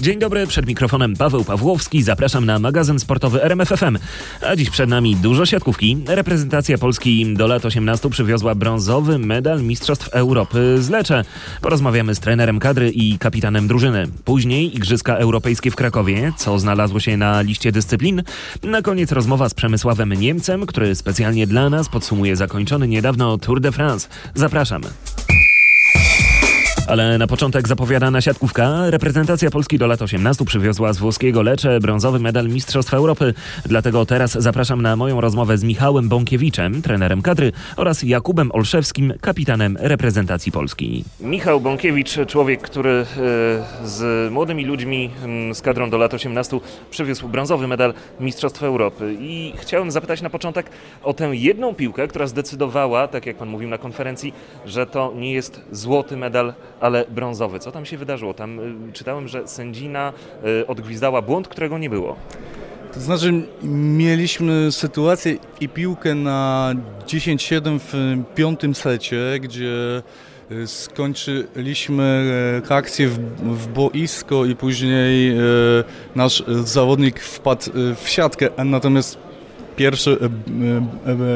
Dzień dobry, przed mikrofonem Paweł Pawłowski. Zapraszam na magazyn sportowy RMFFM. A dziś przed nami dużo siatkówki. Reprezentacja Polski do lat 18 przywiozła brązowy medal Mistrzostw Europy z Lecce. Porozmawiamy z trenerem kadry i kapitanem drużyny. Później Igrzyska Europejskie w Krakowie, co znalazło się na liście dyscyplin. Na koniec rozmowa z Przemysławem Niemcem, który specjalnie dla nas podsumuje zakończony niedawno Tour de France. Zapraszam. Ale na początek zapowiadana siatkówka. Reprezentacja Polski do lat 18 przywiozła z włoskiego Lecze brązowy medal Mistrzostw Europy. Dlatego teraz zapraszam na moją rozmowę z Michałem Bąkiewiczem, trenerem kadry oraz Jakubem Olszewskim, kapitanem reprezentacji Polski. Michał Bąkiewicz, człowiek, który e, z młodymi ludźmi z kadrą do lat 18 przywiózł brązowy medal Mistrzostw Europy. I chciałem zapytać na początek o tę jedną piłkę, która zdecydowała, tak jak pan mówił na konferencji, że to nie jest złoty medal, ale brązowy. Co tam się wydarzyło? Tam y, czytałem, że sędzina y, odgwizdała błąd, którego nie było. To znaczy, mieliśmy sytuację i piłkę na 10-7 w piątym secie, gdzie y, skończyliśmy akcję w, w boisko i później nasz zawodnik wpadł w siatkę, natomiast pierwsze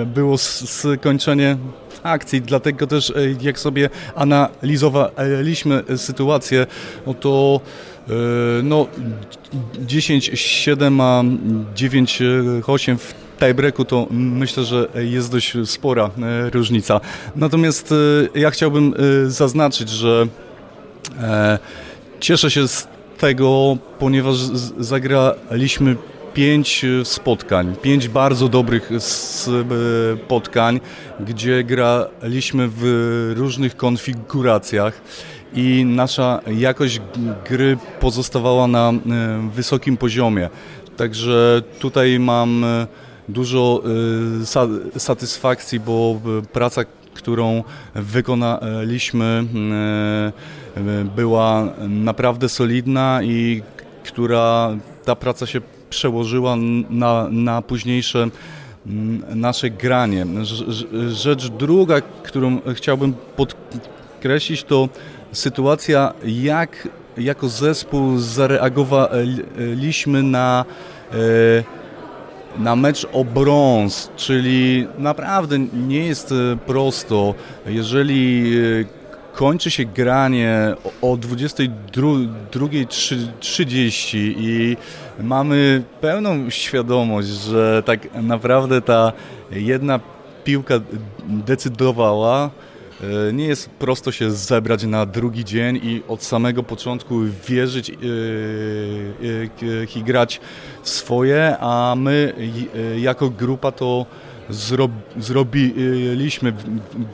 było skończenie akcji, dlatego też e, jak sobie analizowaliśmy sytuację, no to e, no 10-7 a 9-8 w tiebreaku to myślę, że jest dość spora e, różnica. Natomiast ja chciałbym zaznaczyć, że cieszę się z tego, ponieważ zagraliśmy pięć e, spotkań, pięć bardzo dobrych e, spotkań, gdzie graliśmy w różnych konfiguracjach i nasza jakość gry pozostawała na e, wysokim poziomie. Także tutaj mam dużo satysfakcji, bo praca, którą wykonaliśmy, była naprawdę solidna i która ta praca się przełożyła na, na późniejsze mm, nasze granie. Rzecz druga, którą chciałbym podkreślić, to sytuacja, jak jako zespół zareagowaliśmy na, e, na mecz o brąz, czyli naprawdę nie jest e, prosto, jeżeli e, kończy się granie o 22.30 i mamy pełną świadomość, że tak naprawdę ta jedna piłka decydowała. E, nie jest prosto się zebrać na drugi dzień i od samego początku wierzyć e, e, i grać swoje, a my jako grupa to zrobiliśmy,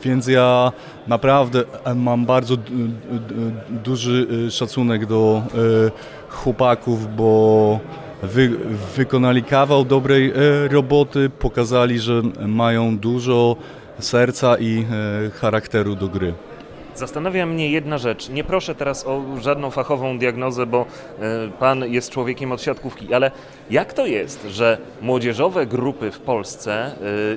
więc ja naprawdę mam bardzo duży szacunek do chłopaków, bo wy, wykonali kawał dobrej e, roboty, pokazali, że mają dużo serca i e, charakteru do gry. Zastanawia mnie jedna rzecz. Nie proszę teraz o żadną fachową diagnozę, bo e, pan jest człowiekiem od siatkówki, ale jak to jest, że młodzieżowe grupy w Polsce e,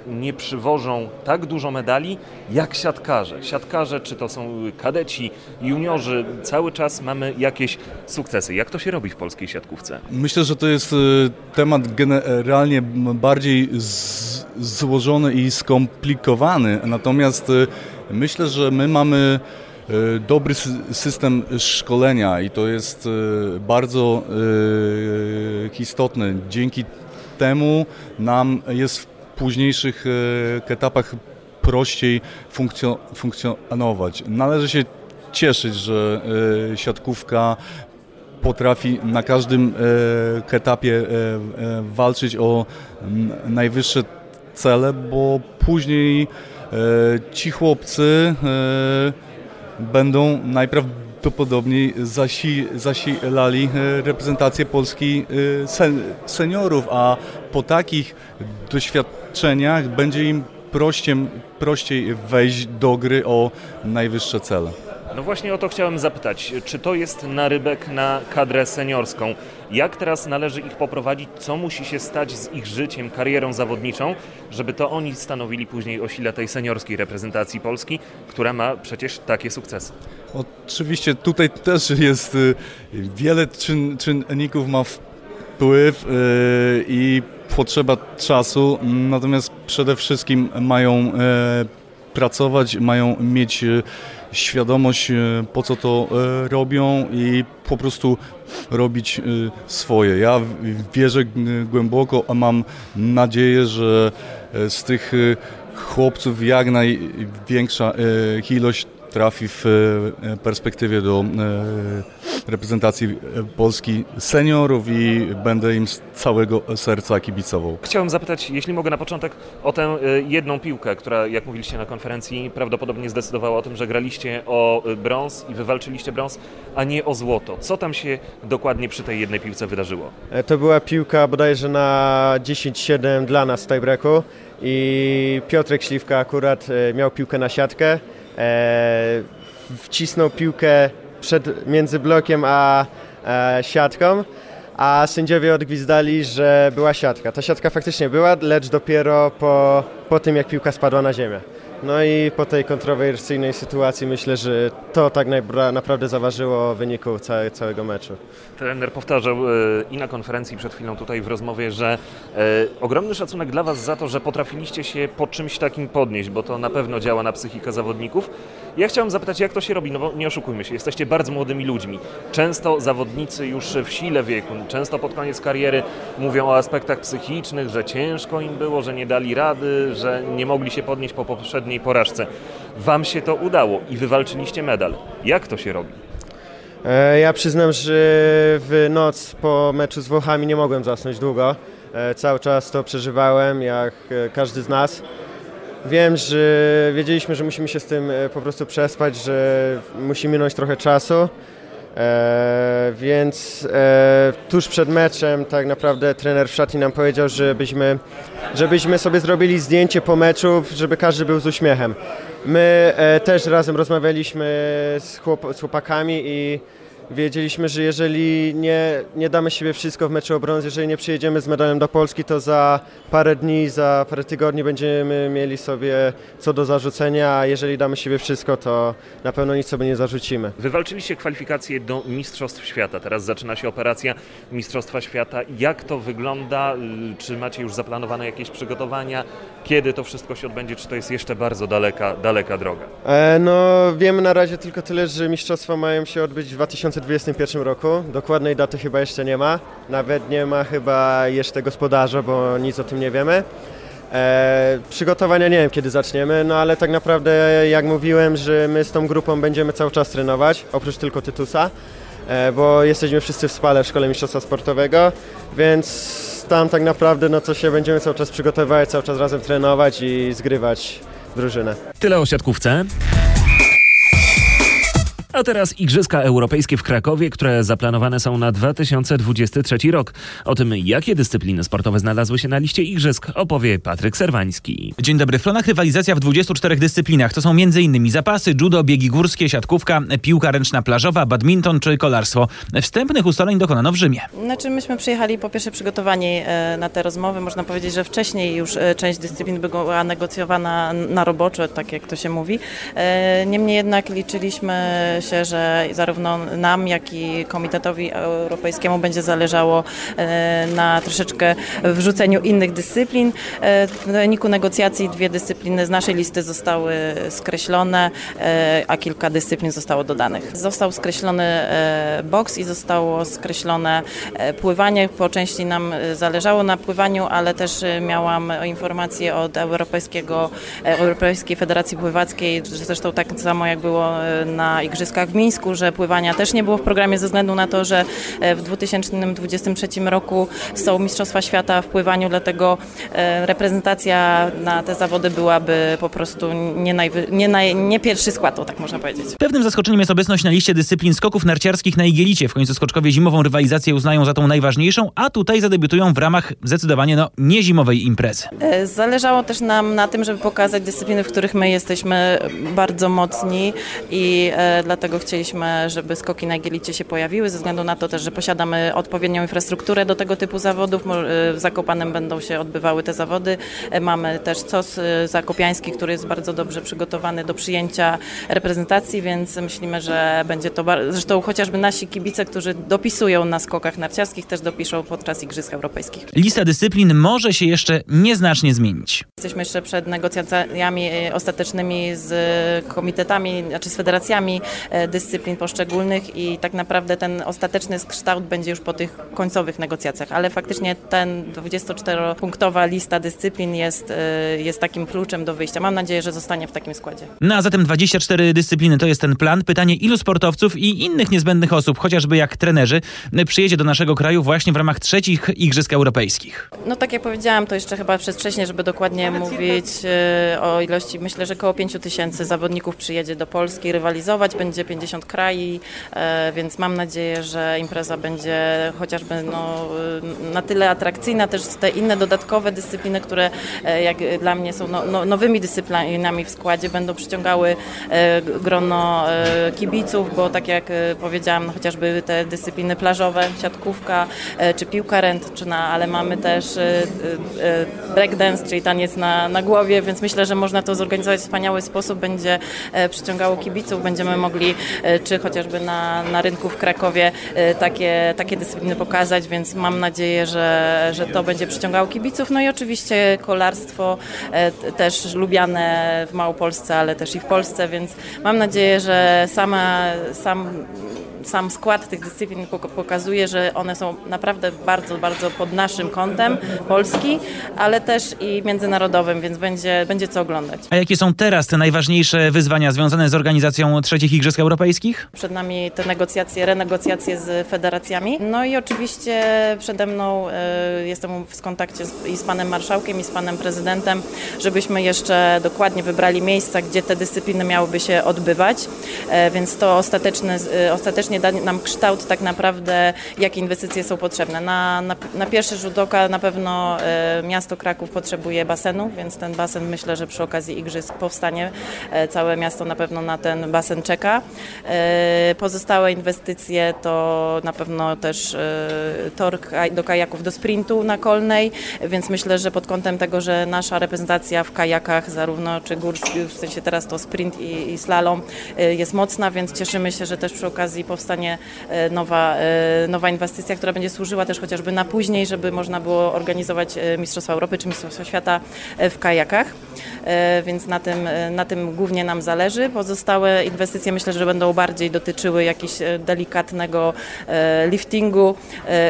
nie przywożą tak dużo medali jak siatkarze? Siatkarze, czy to są kadeci, juniorzy, cały czas mamy jakieś sukcesy. Jak to się robi w polskiej siatkówce? Myślę, że to jest e, temat generalnie bardziej złożony i skomplikowany, natomiast Myślę, że my mamy e, dobry system szkolenia i to jest e, bardzo e, istotne. Dzięki temu nam jest w późniejszych etapach prościej funkcjonować. Należy się cieszyć, że siatkówka potrafi na każdym etapie walczyć o najwyższe cele, bo później ci chłopcy e, będą najprawdopodobniej zasi, zasilali e, reprezentację Polski seniorów, a po takich doświadczeniach będzie im prościej, prościej wejść do gry o najwyższe cele. No właśnie o to chciałem zapytać. Czy to jest narybek na kadrę seniorską? Jak teraz należy ich poprowadzić? Co musi się stać z ich życiem, karierą zawodniczą, żeby to oni stanowili później o sile tej seniorskiej reprezentacji Polski, która ma przecież takie sukcesy? Oczywiście tutaj też jest y, wiele czyn, czynników ma wpływ yy, i potrzeba czasu, natomiast przede wszystkim mają e, pracować, mają mieć e, świadomość, e, po co to robią i po prostu robić swoje. Ja wierzę głęboko, a mam nadzieję, że z tych chłopców jak największa ilość trafi w perspektywie do reprezentacji Polski seniorów i będę im z całego serca kibicował. Chciałem zapytać, jeśli mogę na początek, o tę e, jedną piłkę, która, jak mówiliście na konferencji, prawdopodobnie zdecydowała o tym, że graliście o e, brąz i wywalczyliście brąz, a nie o złoto. Co tam się dokładnie przy tej jednej piłce wydarzyło? E, to była piłka bodajże na 10-7 dla nas w tiebreaku i Piotrek Śliwka akurat miał piłkę na siatkę. Wcisnął piłkę przed, między blokiem a e, siatką, a sędziowie odgwizdali, że była siatka. Ta siatka faktycznie była, lecz dopiero po, po tym, jak piłka spadła na ziemię. No i po tej kontrowersyjnej sytuacji myślę, że to tak naprawdę zaważyło o wyniku całe, całego meczu. Trener powtarzał e, i na konferencji przed chwilą tutaj w rozmowie, że e, ogromny szacunek dla Was za to, że potrafiliście się po czymś takim podnieść, bo to na pewno działa na psychikę zawodników. Ja chciałem zapytać, jak to się robi, no bo nie oszukujmy się, jesteście bardzo młodymi ludźmi. Często zawodnicy już w sile wieku, często pod koniec kariery mówią o aspektach psychicznych, że ciężko im było, że nie dali rady, że nie mogli się podnieść po poprzedniej porażce. Wam się to udało i wywalczyliście medal. Jak to się robi? E, ja przyznam, że w noc po meczu z Włochami nie mogłem zasnąć długo. E, cały czas to przeżywałem, jak e, każdy z nas. Wiem, że wiedzieliśmy, że musimy się z tym po prostu przespać, że musi minąć trochę czasu. E, więc e, tuż przed meczem tak naprawdę trener w szatni nam powiedział, żebyśmy, żebyśmy sobie zrobili zdjęcie po meczu, żeby każdy był z uśmiechem. My e, też razem rozmawialiśmy z, chłop z chłopakami i wiedzieliśmy, że jeżeli nie, nie damy siebie wszystko w meczu o brąz, jeżeli nie przyjedziemy z medalem do Polski, to za parę dni, za parę tygodni będziemy mieli sobie co do zarzucenia, a jeżeli damy siebie wszystko, to na pewno nic sobie nie zarzucimy. Wywalczyliście kwalifikacje do Mistrzostw Świata. Teraz zaczyna się operacja Mistrzostwa Świata. Jak to wygląda? Czy macie już zaplanowane jakieś przygotowania? Kiedy to wszystko się odbędzie? Czy to jest jeszcze bardzo daleka, daleka droga? E, no, wiemy na razie tylko tyle, że mistrzostwa mają się odbyć w 2021 roku. Dokładnej daty chyba jeszcze nie ma. Nawet nie ma chyba jeszcze gospodarza, bo nic o tym nie wiemy. E, przygotowania nie wiem kiedy zaczniemy, no ale tak naprawdę jak mówiłem, że my z tą grupą będziemy cały czas trenować, oprócz tylko Tytusa, e, bo jesteśmy wszyscy w spale w Szkole Mistrzostwa Sportowego, więc tam tak naprawdę no to się będziemy cały czas przygotowywać, cały czas razem trenować i zgrywać drużynę. Tyle o siatkówce. A teraz Igrzyska Europejskie w Krakowie, które zaplanowane są na 2023 rok. O tym, jakie dyscypliny sportowe znalazły się na liście Igrzysk, opowie Patryk Serwański. Dzień dobry. W planach rywalizacja w 24 dyscyplinach. To są m.in. zapasy, judo, biegi górskie, siatkówka, piłka ręczna plażowa, badminton czy kolarstwo. Wstępnych ustaleń dokonano w Rzymie. Znaczy myśmy przyjechali po pierwsze przygotowani e, na te rozmowy. Można powiedzieć, że wcześniej już e, część dyscyplin była negocjowana na roboczo, tak jak to się mówi. E, niemniej jednak liczyliśmy się, że zarówno nam, jak i Komitetowi Europejskiemu będzie zależało e, na troszeczkę wrzuceniu innych dyscyplin. E, w wyniku negocjacji dwie dyscypliny z naszej listy zostały skreślone, e, a kilka dyscyplin zostało dodanych. Został skreślony boks i zostało skreślone pływanie. Po części nam zależało na pływaniu, ale też miałam informację od Europejskiego, Europejskiej Federacji Pływackiej, zresztą tak samo jak było na Igrzyskach Igrzyskach w Mińsku, że pływania też nie było w programie ze względu na to, że w 2023 roku są Mistrzostwa Świata w pływaniu, dlatego reprezentacja na te zawody byłaby po prostu nie, najwy, nie, naj, nie pierwszy skład, tak można powiedzieć. Pewnym zaskoczeniem jest obecność na liście dyscyplin skoków narciarskich na Igielicie. W końcu skoczkowie zimową rywalizację uznają za tą najważniejszą, a tutaj zadebiutują w ramach zdecydowanie no, niezimowej imprezy. E, zależało też nam na tym, żeby pokazać dyscypliny, w których my jesteśmy bardzo mocni i e, dlatego chcieliśmy, żeby skoki na Igielicie się pojawiły, ze względu na to też, że posiadamy odpowiednią infrastrukturę do tego typu zawodów. E, w Zakopanem będą się odbywały te zawody. E, mamy też COS e, Zakopiański, który jest bardzo dobrze przygotowany do przyjęcia reprezentacji, więc myślimy, że będzie to, zresztą chociażby nasi kibice, którzy dopisują na skokach narciarskich, też dopiszą podczas Igrzysk Europejskich. Lista dyscyplin może się jeszcze nieznacznie zmienić. Jesteśmy jeszcze przed negocjacjami e, ostatecznymi z komitetami, znaczy z federacjami dyscyplin poszczególnych i tak naprawdę ten ostateczny kształt będzie już po tych końcowych negocjacjach, ale faktycznie ten 24-punktowa lista dyscyplin jest, jest takim kluczem do wyjścia. Mam nadzieję, że zostanie w takim składzie. No a zatem 24 dyscypliny to jest ten plan. Pytanie, ilu sportowców i innych niezbędnych osób, chociażby jak trenerzy, przyjedzie do naszego kraju właśnie w ramach trzecich Igrzysk Europejskich? No tak jak powiedziałam, to jeszcze chyba przedwcześnie, żeby dokładnie mówić e, o ilości. Myślę, że około 5 tysięcy zawodników przyjedzie do Polski rywalizować. Będzie 50 krajów, e, więc mam nadzieję, że impreza będzie chociażby no, na tyle atrakcyjna. Też te inne dodatkowe dyscypliny, które e, jak dla mnie są no, no, nowymi dyscyplinami w składzie, będą przyciągały e, grono e, kibiców, bo tak jak e, powiedziałam, no, chociażby te dyscypliny plażowe, siatkówka czy piłka ręcz, czy na, ale mamy też breakdance, czyli taniec na, na głowie, więc myślę, że można to zorganizować w wspaniały sposób, będzie przyciągało kibiców, będziemy mogli czy chociażby na, na rynku w Krakowie takie, takie dyscypliny pokazać, więc mam nadzieję, że, że to będzie przyciągało kibiców. No i oczywiście kolarstwo też lubiane w Małopolsce, ale też i w Polsce, więc mam nadzieję, że sama, sam sam skład tych dyscyplin pokazuje, że one są naprawdę bardzo, bardzo pod naszym kątem Polski, ale też i międzynarodowym, więc będzie, będzie co oglądać. A jakie są teraz te najważniejsze wyzwania związane z organizacją trzecich Igrzysk Europejskich? Przed nami te negocjacje, renegocjacje z federacjami. No i oczywiście przede mną y, jestem w kontakcie z, i z panem marszałkiem, i z panem prezydentem, żebyśmy jeszcze dokładnie wybrali miejsca, gdzie te dyscypliny miałyby się odbywać, y, więc to ostateczne, y, ostatecznie właśnie da nam kształt tak naprawdę, jakie inwestycje są potrzebne. Na, na, na pierwszy rzut oka na pewno e, miasto Kraków potrzebuje basenu, więc ten basen myślę, że przy okazji igrzysk powstanie. E, całe miasto na pewno na ten basen czeka. E, pozostałe inwestycje to na pewno też tor do kajaków do sprintu na Kolnej, więc myślę, że pod kątem tego, że nasza reprezentacja w kajakach, zarówno czy górski, w sensie teraz to sprint i, i slalom jest mocna, więc cieszymy się, że też przy okazji powstania powstanie e, nowa, e, nowa inwestycja, która będzie służyła też chociażby na później, żeby można było organizować e, Mistrzostwa Europy czy Mistrzostwa Świata w kajakach. Więc na tym, na tym głównie nam zależy. Pozostałe inwestycje myślę, że będą bardziej dotyczyły jakiegoś delikatnego liftingu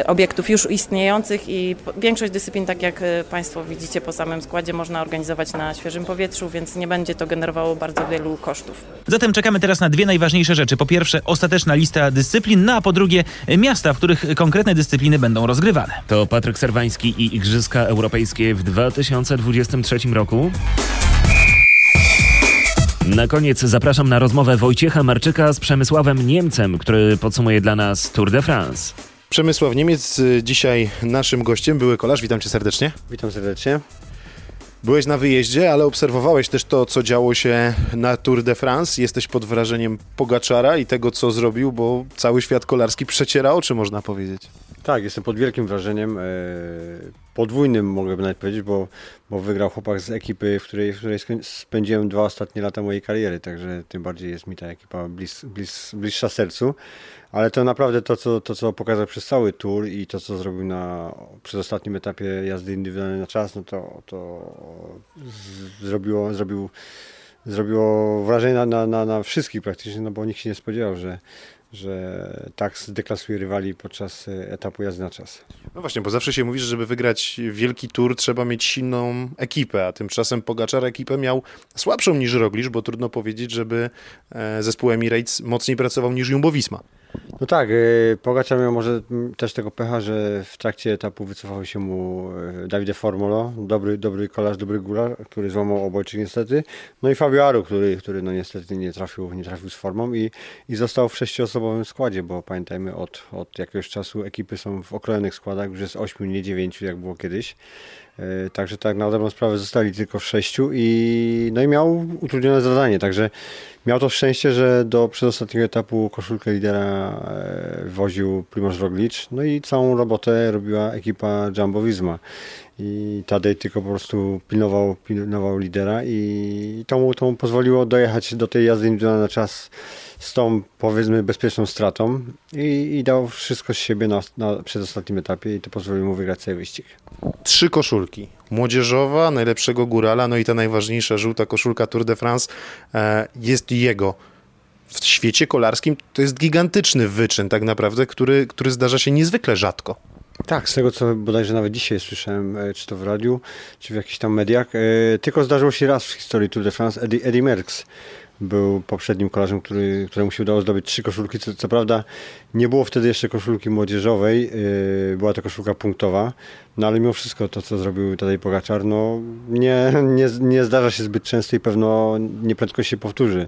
obiektów już istniejących i większość dyscyplin, tak jak Państwo widzicie po samym składzie, można organizować na świeżym powietrzu, więc nie będzie to generowało bardzo wielu kosztów. Zatem czekamy teraz na dwie najważniejsze rzeczy. Po pierwsze, ostateczna lista dyscyplin, no a po drugie miasta, w których konkretne dyscypliny będą rozgrywane. To Patryk Serwański i Igrzyska Europejskie w 2023 roku. Na koniec zapraszam na rozmowę Wojciecha Marczyka z Przemysławem Niemcem, który podsumuje dla nas Tour de France. Przemysław Niemiec dzisiaj naszym gościem, były kolarz, witam cię serdecznie. Witam serdecznie. Byłeś na wyjeździe, ale obserwowałeś też to, co działo się na Tour de France. Jesteś pod wrażeniem Pogaczara i tego, co zrobił, bo cały świat kolarski przeciera oczy, można powiedzieć. Tak, jestem pod wielkim wrażeniem. E, podwójnym mogę nawet powiedzieć, bo, bo wygrał chłopak z ekipy, w której, w której spędziłem dwa ostatnie lata mojej kariery, także tym bardziej jest mi ta ekipa blis, blis, bliższa sercu. Ale to naprawdę to co, to, co pokazał przez cały tour i to, co zrobił na, przez ostatnim etapie jazdy indywidualnej na czas, no to, to z, zrobiło, zrobił zrobiło wrażenie na, na, na, na wszystkich praktycznie, no bo nikt się nie spodziewał, że, że tak zdeklasuje rywali podczas e, etapu jazdy na czas. No właśnie, bo zawsze się mówi, że żeby wygrać wielki tour trzeba mieć silną ekipę, a tymczasem Pogaczar ekipę miał słabszą niż Roglic, bo trudno powiedzieć, żeby e, zespół Emirates mocniej pracował niż Jumbo-Visma. No tak, y, Pogaczar miał może mm, też tego pecha, że w trakcie etapu wycofał się mu y, Davide Formolo, dobry, dobry kolarz, dobry góra, który złamał obojczyk niestety. No i Fabio Aru, który, który no niestety nie trafił, nie trafił z formą i, i został w sześcioosobowym składzie, bo pamiętajmy od, od jakiegoś czasu ekipy są w okrojonych składach, już jest ośmiu, nie dziewięciu jak było kiedyś. Y, także tak na dobrą sprawę zostali tylko w sześciu i no i miał utrudnione zadanie, także Miał to szczęście, że do przedostatniego etapu koszulkę lidera e, woził Primoz Roglic, no i całą robotę robiła ekipa Jumbo Visma. I Tadej tylko po prostu pilnował, pilnował lidera i to mu, to mu pozwoliło dojechać do tej jazdy na czas z tą powiedzmy bezpieczną stratą i, i dał wszystko z siebie na, na przedostatnim etapie i to pozwoliło mu wygrać cały wyścig. Trzy koszulki. Młodzieżowa, najlepszego górala, no i ta najważniejsza żółta koszulka Tour de France e, jest jego. W świecie kolarskim to jest gigantyczny wyczyn tak naprawdę, który, który zdarza się niezwykle rzadko. Tak, z tego co bodajże nawet dzisiaj słyszałem, e, czy to w radiu, czy w jakichś tam mediach, e, tylko zdarzyło się raz w historii Tour de France Eddie, Eddie Merckx był poprzednim kolarzem, który, któremu się udało zdobyć trzy koszulki. Co, co prawda nie było wtedy jeszcze koszulki młodzieżowej, yy, była to koszulka punktowa, no ale mimo wszystko to, co zrobił Tadej Pogaczar, no nie, nie, nie zdarza się zbyt często i pewno nieprędko się powtórzy.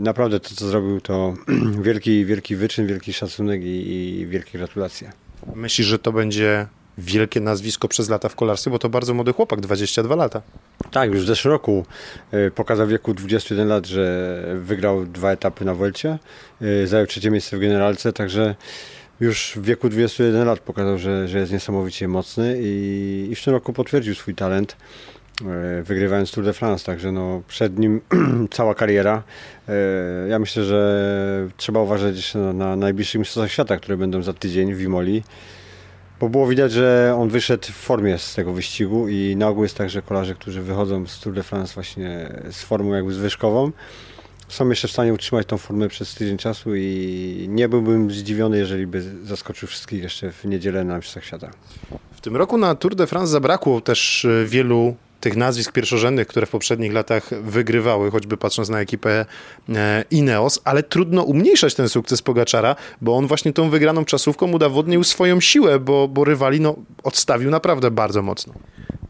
Naprawdę to, co zrobił, to wielki, wielki wyczyn, wielki szacunek i, i wielkie gratulacje. Myślisz, że to będzie wielkie nazwisko przez lata w kolarstwie, bo to bardzo młody chłopak, 22 lata. Tak, już w zeszłym roku e, pokazał w wieku 21 lat, że wygrał dwa etapy na Welcie, e, zajął trzecie miejsce w generalce, także już w wieku 21 lat pokazał, że, że jest niesamowicie mocny i, i w tym roku potwierdził swój talent wygrywając Tour de France, także no przed nim cała kariera. Ja myślę, że trzeba uważać jeszcze na, na najbliższych mistrzostwach świata, które będą za tydzień w Imoli. Bo było widać, że on wyszedł w formie z tego wyścigu i na ogół jest tak, że kolarze, którzy wychodzą z Tour de France właśnie z formą jakby zwyżkową, są jeszcze w stanie utrzymać tą formę przez tydzień czasu i nie byłbym zdziwiony, jeżeli by zaskoczył wszystkich jeszcze w niedzielę na Mistrzostwach Świata. W tym roku na Tour de France zabrakło też e, wielu tych nazwisk pierwszorzędnych, które w poprzednich latach wygrywały, choćby patrząc na ekipę e, Ineos, ale trudno umniejszać ten sukces Pogaczara, bo on właśnie tą wygraną czasówką udowodnił swoją siłę, bo, bo rywali no, odstawił naprawdę bardzo mocno.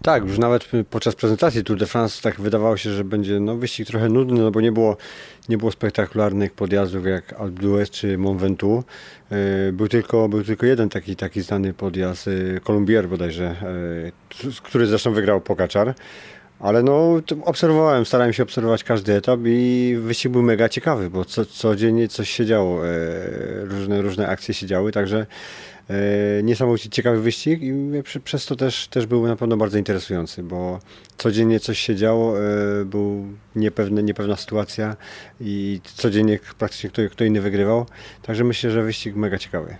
Tak, już nawet podczas prezentacji Tour de France tak wydawało się, że będzie no, wyścig trochę nudny, no bo nie było, nie było spektakularnych podjazdów jak Alpe d'Huez czy Mont Ventoux. E, był tylko, był tylko jeden taki, taki znany podjazd, e, Colombier bodajże, e, który zresztą wygrał Pokaczar. Ale no, obserwowałem, starałem się obserwować każdy etap i wyścig był mega ciekawy, bo co, codziennie coś się działo, różne, różne akcje się działy, także niesamowicie ciekawy wyścig i przez to też, też był na pewno bardzo interesujący, bo codziennie coś się działo, e, był niepewny, niepewna sytuacja i codziennie praktycznie kto, kto inny wygrywał. Także myślę, że wyścig mega ciekawy.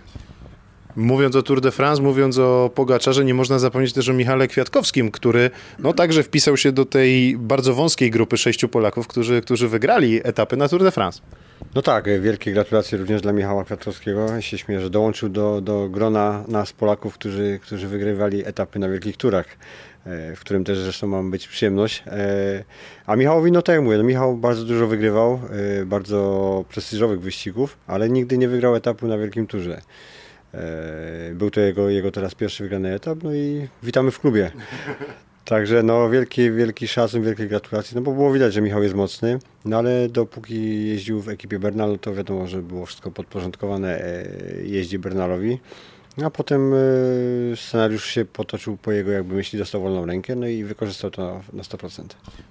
Mówiąc o Tour de France, mówiąc o Pogaczarze, nie można zapomnieć też o Michale Kwiatkowskim, który no także wpisał się do tej bardzo wąskiej grupy sześciu Polaków, którzy, którzy wygrali etapy na Tour de France. No tak, wielkie gratulacje również dla Michała Kwiatkowskiego. Się śmieję, że dołączył do, do grona nas Polaków, którzy, którzy wygrywali etapy na wielkich turach, e, w którym też zresztą mam być przyjemność. E, a Michałowi, no tak jak mówię, no Michał bardzo dużo wygrywał, e, bardzo prestiżowych wyścigów, ale nigdy nie wygrał etapu na wielkim turze. Był to jego, jego teraz pierwszy wygrany etap, no i witamy w klubie. Także no wielki, wielki szacun, wielkie gratulacje, no bo było widać, że Michał jest mocny, no ale dopóki jeździł w ekipie Bernalu, to wiadomo, że było wszystko podporządkowane e, jeździ Bernalowi. A potem e, scenariusz się potoczył po jego jakby myśli, dostał wolną rękę, no i wykorzystał to na 100%.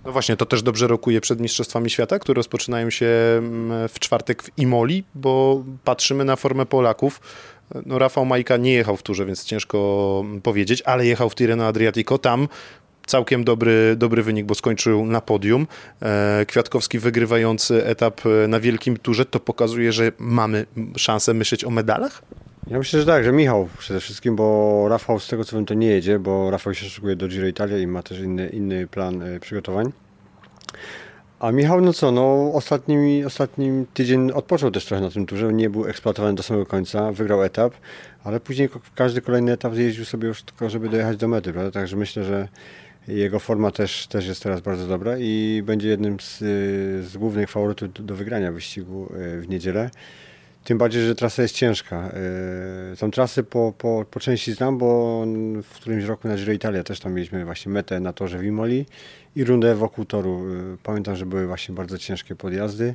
No właśnie, to też dobrze rokuje przed Mistrzostwami Świata, które rozpoczynają się mm, w czwartek w Imoli, bo patrzymy na formę Polaków. No Rafał Majka nie jechał w turze, więc ciężko powiedzieć, ale jechał w Tirreno Adriatico. Tam całkiem dobry, dobry wynik, bo skończył na podium. E, Kwiatkowski wygrywający etap e, na Wielkim Turze, to pokazuje, że mamy szansę myśleć o medalach? Ja myślę, że tak, że Michał przede wszystkim, bo Rafał z tego co wiem to nie jedzie, bo Rafał się szykuje do Giro Italia i ma też inny, inny plan e, przygotowań. A Michał, no co, no ostatni, ostatni tydzień odpoczął też trochę na tym turze, nie był eksploatowany do samego końca, wygrał etap, ale później każdy kolejny etap jeździł sobie już tylko, żeby dojechać do mety, prawda? Także myślę, że jego forma też, też jest teraz bardzo dobra i będzie jednym z, z głównych faworytów do, do wygrania wyścigu e, w niedzielę. Tym bardziej, że trasa jest ciężka. Tą trasę po, po, po części znam, bo w którymś roku na Giro Italia też tam mieliśmy właśnie metę na torze w Imoli i rundę wokół toru. Pamiętam, że były właśnie bardzo ciężkie podjazdy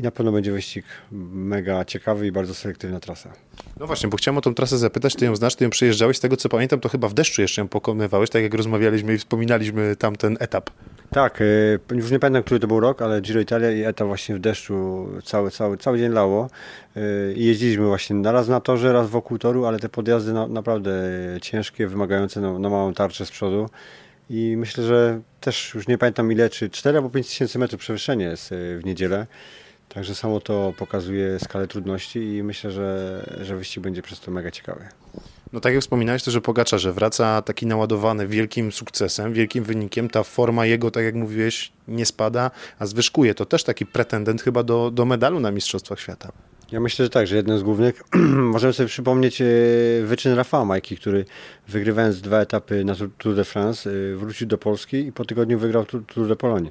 i na pewno będzie wyścig mega ciekawy i bardzo selektywna trasa. No właśnie, bo chciałem o tą trasę zapytać, ty ją znasz, ty ją przyjeżdżałeś, z tego co pamiętam, to chyba w deszczu jeszcze ją pokonywałeś, tak jak rozmawialiśmy i wspominaliśmy tamten etap. Tak, e, już nie pamiętam, który to był rok, ale Giro Italia i etap właśnie w deszczu cały, cały, cały dzień lało. E, I jeździliśmy właśnie na raz na torze, raz wokół toru, ale te podjazdy na, naprawdę ciężkie, wymagające na, na małą tarczę z przodu. I myślę, że też już nie pamiętam ile, czy 4 albo 5 tysięcy metrów przewyższenie jest e, w niedzielę. Także samo to pokazuje skalę trudności i myślę, że, że wyścig będzie przez to mega ciekawy. No tak jak wspominałeś to, że Pogacza, że wraca taki naładowany wielkim sukcesem, wielkim wynikiem, ta forma jego, tak jak mówiłeś, nie spada, a zwyżkuje. To też taki pretendent chyba do, do medalu na Mistrzostwach Świata. Ja myślę, że tak, że jednym z głównych, możemy sobie przypomnieć e, wyczyn Rafała Majki, który wygrywając dwa etapy na Tour de France e, wrócił do Polski i po tygodniu wygrał Tour de Polonie.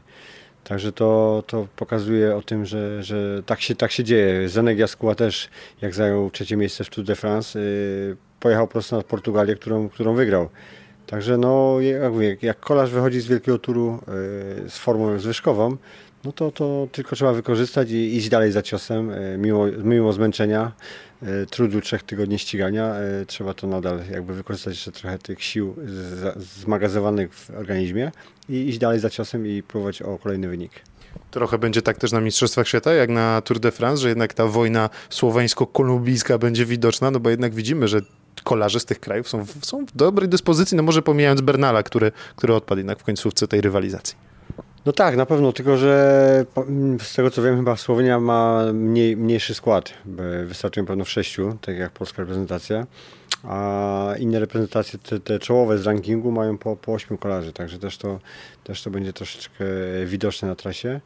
Także to, to pokazuje o tym, że, że tak, się, tak się dzieje. Zenek Jaskuła też, jak zajął trzecie miejsce w Tour de France, yy, pojechał prosto na Portugalię, którą, którą wygrał. Także no, jak, mówię, jak kolarz wychodzi z wielkiego turu yy, z formą zwyżkową, no to, to tylko trzeba wykorzystać i iść dalej za ciosem, yy, mimo, mimo zmęczenia, yy, trudu trzech tygodni ścigania, trzeba to nadal jakby wykorzystać jeszcze trochę tych sił zmagazywanych w organizmie i iść dalej za ciosem i próbować o kolejny wynik. Trochę będzie tak też na Mistrzostwach Świata, jak na Tour de France, że jednak ta wojna słoweńsko-kolumbijska będzie widoczna, no bo jednak widzimy, że kolarze z tych krajów są, są w dobrej dyspozycji, no może pomijając Bernala, który, który odpadł jednak w końcówce tej rywalizacji. No tak, na pewno, tylko że z tego co wiem, chyba Słowenia ma mniej, mniejszy skład. Wystarczy pewno w sześciu, tak jak polska reprezentacja a inne reprezentacje, te, te czołowe z rankingu mają po, po 8 kolarzy, także też to, też to będzie troszeczkę widoczne na trasie.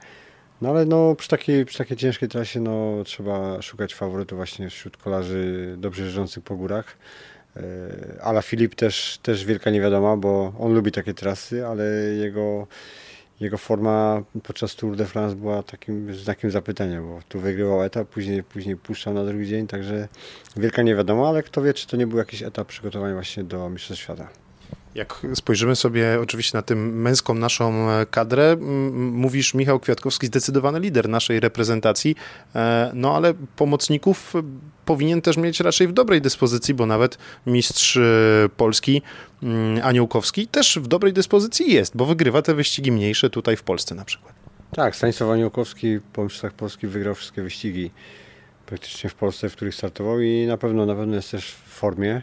No ale no, przy, takiej, przy takiej ciężkiej trasie no, trzeba szukać faworytu właśnie wśród kolarzy dobrze jeżdżących po górach. E, Ala Filip też, też wielka niewiadoma, bo on lubi takie trasy, ale jego jego forma podczas Tour de France była takim znakiem zapytania, bo tu wygrywał etap, później, później puszczał na drugi dzień, także wielka nie wiadomo, ale kto wie, czy to nie był jakiś etap przygotowania właśnie do Mistrzostw Świata. Jak spojrzymy sobie oczywiście na tym męską naszą e, kadrę, mówisz Michał Kwiatkowski, zdecydowany lider naszej reprezentacji, e, no ale pomocników powinien też mieć raczej w dobrej dyspozycji, bo nawet mistrz e, Polski Aniołkowski też w dobrej dyspozycji jest, bo wygrywa te wyścigi mniejsze tutaj w Polsce na przykład. Tak, Stanisław Aniołkowski po Mistrzostwach Polski wygrał wszystkie wyścigi praktycznie w Polsce, w których startował i na pewno, na pewno jest też w formie.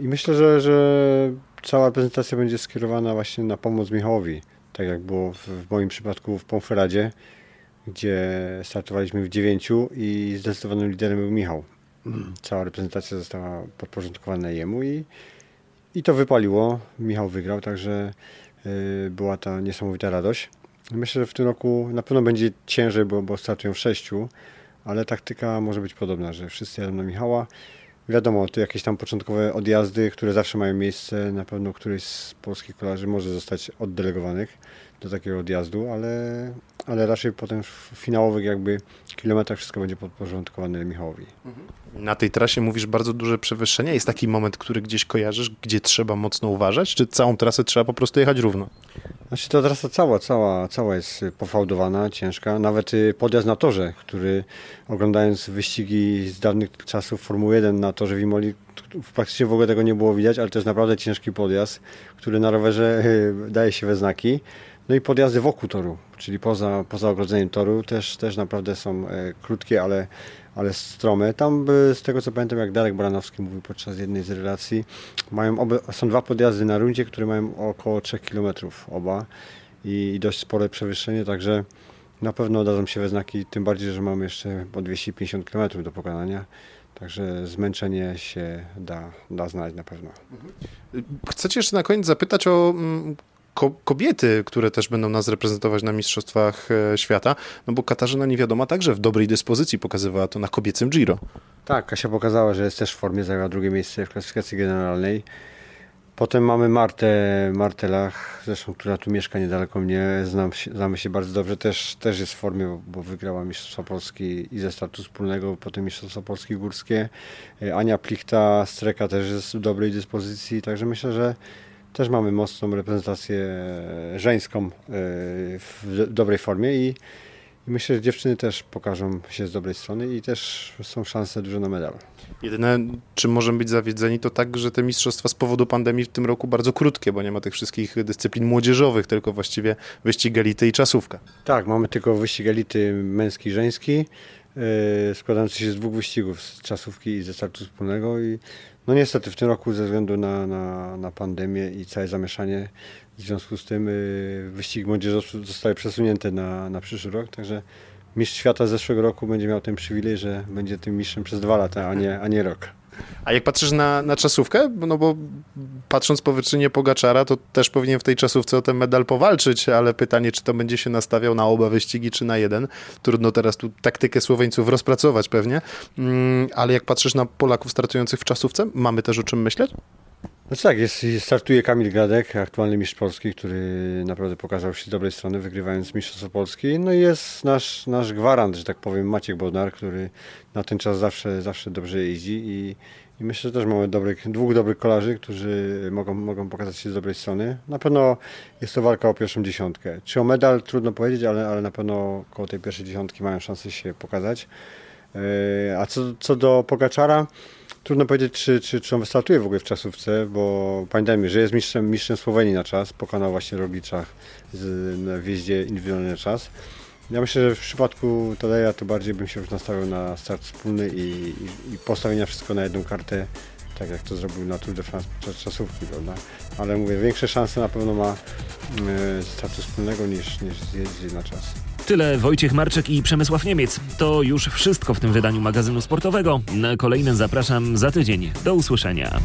I myślę, że, że cała prezentacja będzie skierowana właśnie na pomoc Michałowi, tak jak było w, w moim przypadku w Ponferadzie, gdzie startowaliśmy w dziewięciu i zdecydowanym liderem był Michał. Cała reprezentacja została podporządkowana jemu i, i to wypaliło. Michał wygrał, także y, była ta niesamowita radość. Myślę, że w tym roku na pewno będzie ciężej, bo, bo startują w sześciu, ale taktyka może być podobna, że wszyscy jadą na Michała. Wiadomo, to jakieś tam początkowe odjazdy, które zawsze mają miejsce, na pewno któryś z polskich kolarzy może zostać oddelegowanych do takiego odjazdu, ale, ale raczej potem w finałowych jakby kilometrach wszystko będzie podporządkowane Michałowi. Na tej trasie mówisz bardzo duże przewyższenia. Jest taki moment, który gdzieś kojarzysz, gdzie trzeba mocno uważać, czy całą trasę trzeba po prostu jechać równo? Znaczy ta trasa cała, cała, cała jest pofałdowana, ciężka. Nawet y, podjazd na torze, który oglądając wyścigi z dawnych czasów Formuły 1 na torze w Imoli, praktycznie w ogóle tego nie było widać, ale to jest naprawdę ciężki podjazd, który na rowerze y, daje się we znaki. No i podjazdy wokół toru, czyli poza, poza ogrodzeniem toru też, też naprawdę są e, krótkie, ale, ale strome. Tam e, z tego co pamiętam, jak Darek Baranowski mówił podczas jednej z relacji, mają oby, są dwa podjazdy na rundzie, które mają około 3 km oba i, i dość spore przewyższenie, także na pewno dadzą się we znaki, tym bardziej, że mamy jeszcze po 250 km do pokonania. Także zmęczenie się da, da znać na pewno. Chcecie jeszcze na koniec zapytać o mm, ko kobiety, które też będą nas reprezentować na Mistrzostwach e, Świata, no bo Katarzyna Niewiadoma także w dobrej dyspozycji pokazywała to na kobiecym Giro. Tak, Kasia pokazała, że jest też w formie, zajęła drugie miejsce w klasyfikacji generalnej. Potem mamy Martę, Martę Lach, zresztą, która tu mieszka niedaleko mnie, znam znamy się bardzo dobrze, też, też jest w formie, bo wygrała Mistrzostwa Polski i ze startu wspólnego, potem Mistrzostwa Polski górskie. E, Ania Plichta, Streka też jest w dobrej dyspozycji, także myślę, że też mamy mocną reprezentację żeńską e, w dobrej formie i, i myślę, że dziewczyny też pokażą się z dobrej strony i też są szanse dużo na medal. Jedyne, czym możemy być zawiedzeni, to tak, że te mistrzostwa z powodu pandemii w tym roku bardzo krótkie, bo nie ma tych wszystkich dyscyplin młodzieżowych, tylko właściwie wyścig elity i czasówka. Tak, mamy tylko wyścig elity męski i żeński, yy, składający się z dwóch wyścigów, z czasówki i ze startu wspólnego i no niestety w tym roku ze względu na, na, na pandemię i całe zamieszanie w związku z tym yy, wyścig młodzieżowy zostały przesunięte na, na przyszły rok, także mistrz świata z zeszłego roku będzie miał ten przywilej, że będzie tym mistrzem przez dwa lata, a nie, a nie rok. A jak patrzysz na, na czasówkę, no bo patrząc po wyczynie Pogaczara, to też powinien w tej czasówce o ten medal powalczyć, ale pytanie, czy to będzie się nastawiał na oba wyścigi, czy na jeden. Trudno teraz tu taktykę Słoweńców rozpracować pewnie, mm, ale jak patrzysz na Polaków startujących w czasówce, mamy też o czym myśleć? Znaczy tak, jest, startuje Kamil Gradek, aktualny mistrz Polski, który naprawdę pokazał się z dobrej strony, wygrywając Mistrzostwo Polski. No i jest nasz, nasz gwarant, że tak powiem, Maciek Bodnar, który na ten czas zawsze, zawsze dobrze jeździ i, i myślę, że też mamy dobrych, dwóch dobrych kolarzy, którzy mogą, mogą pokazać się z dobrej strony. Na pewno jest to walka o pierwszą dziesiątkę. Czy o medal trudno powiedzieć, ale, ale na pewno koło tej pierwszej dziesiątki mają szansę się pokazać. E, a co, co do Pogaczara, Trudno powiedzieć, czy, czy, czy on wystartuje w ogóle w czasówce, bo pamiętajmy, że jest mistrzem, mistrzem Słowenii na czas, pokonał właśnie Rogliczach w jeździe indywidualny czas. Ja myślę, że w przypadku Tadeja to bardziej bym się już nastawiał na start wspólny i, i, i postawienia wszystko na jedną kartę, tak jak to zrobił na Tour de France podczas czasówki, prawda? Ale mówię, większe szanse na pewno ma e, startu wspólnego niż, niż jeździ na czas. Tyle Wojciech Marczek i Przemysław Niemiec. To już wszystko w tym wydaniu magazynu sportowego. Na kolejne zapraszam za tydzień. Do usłyszenia.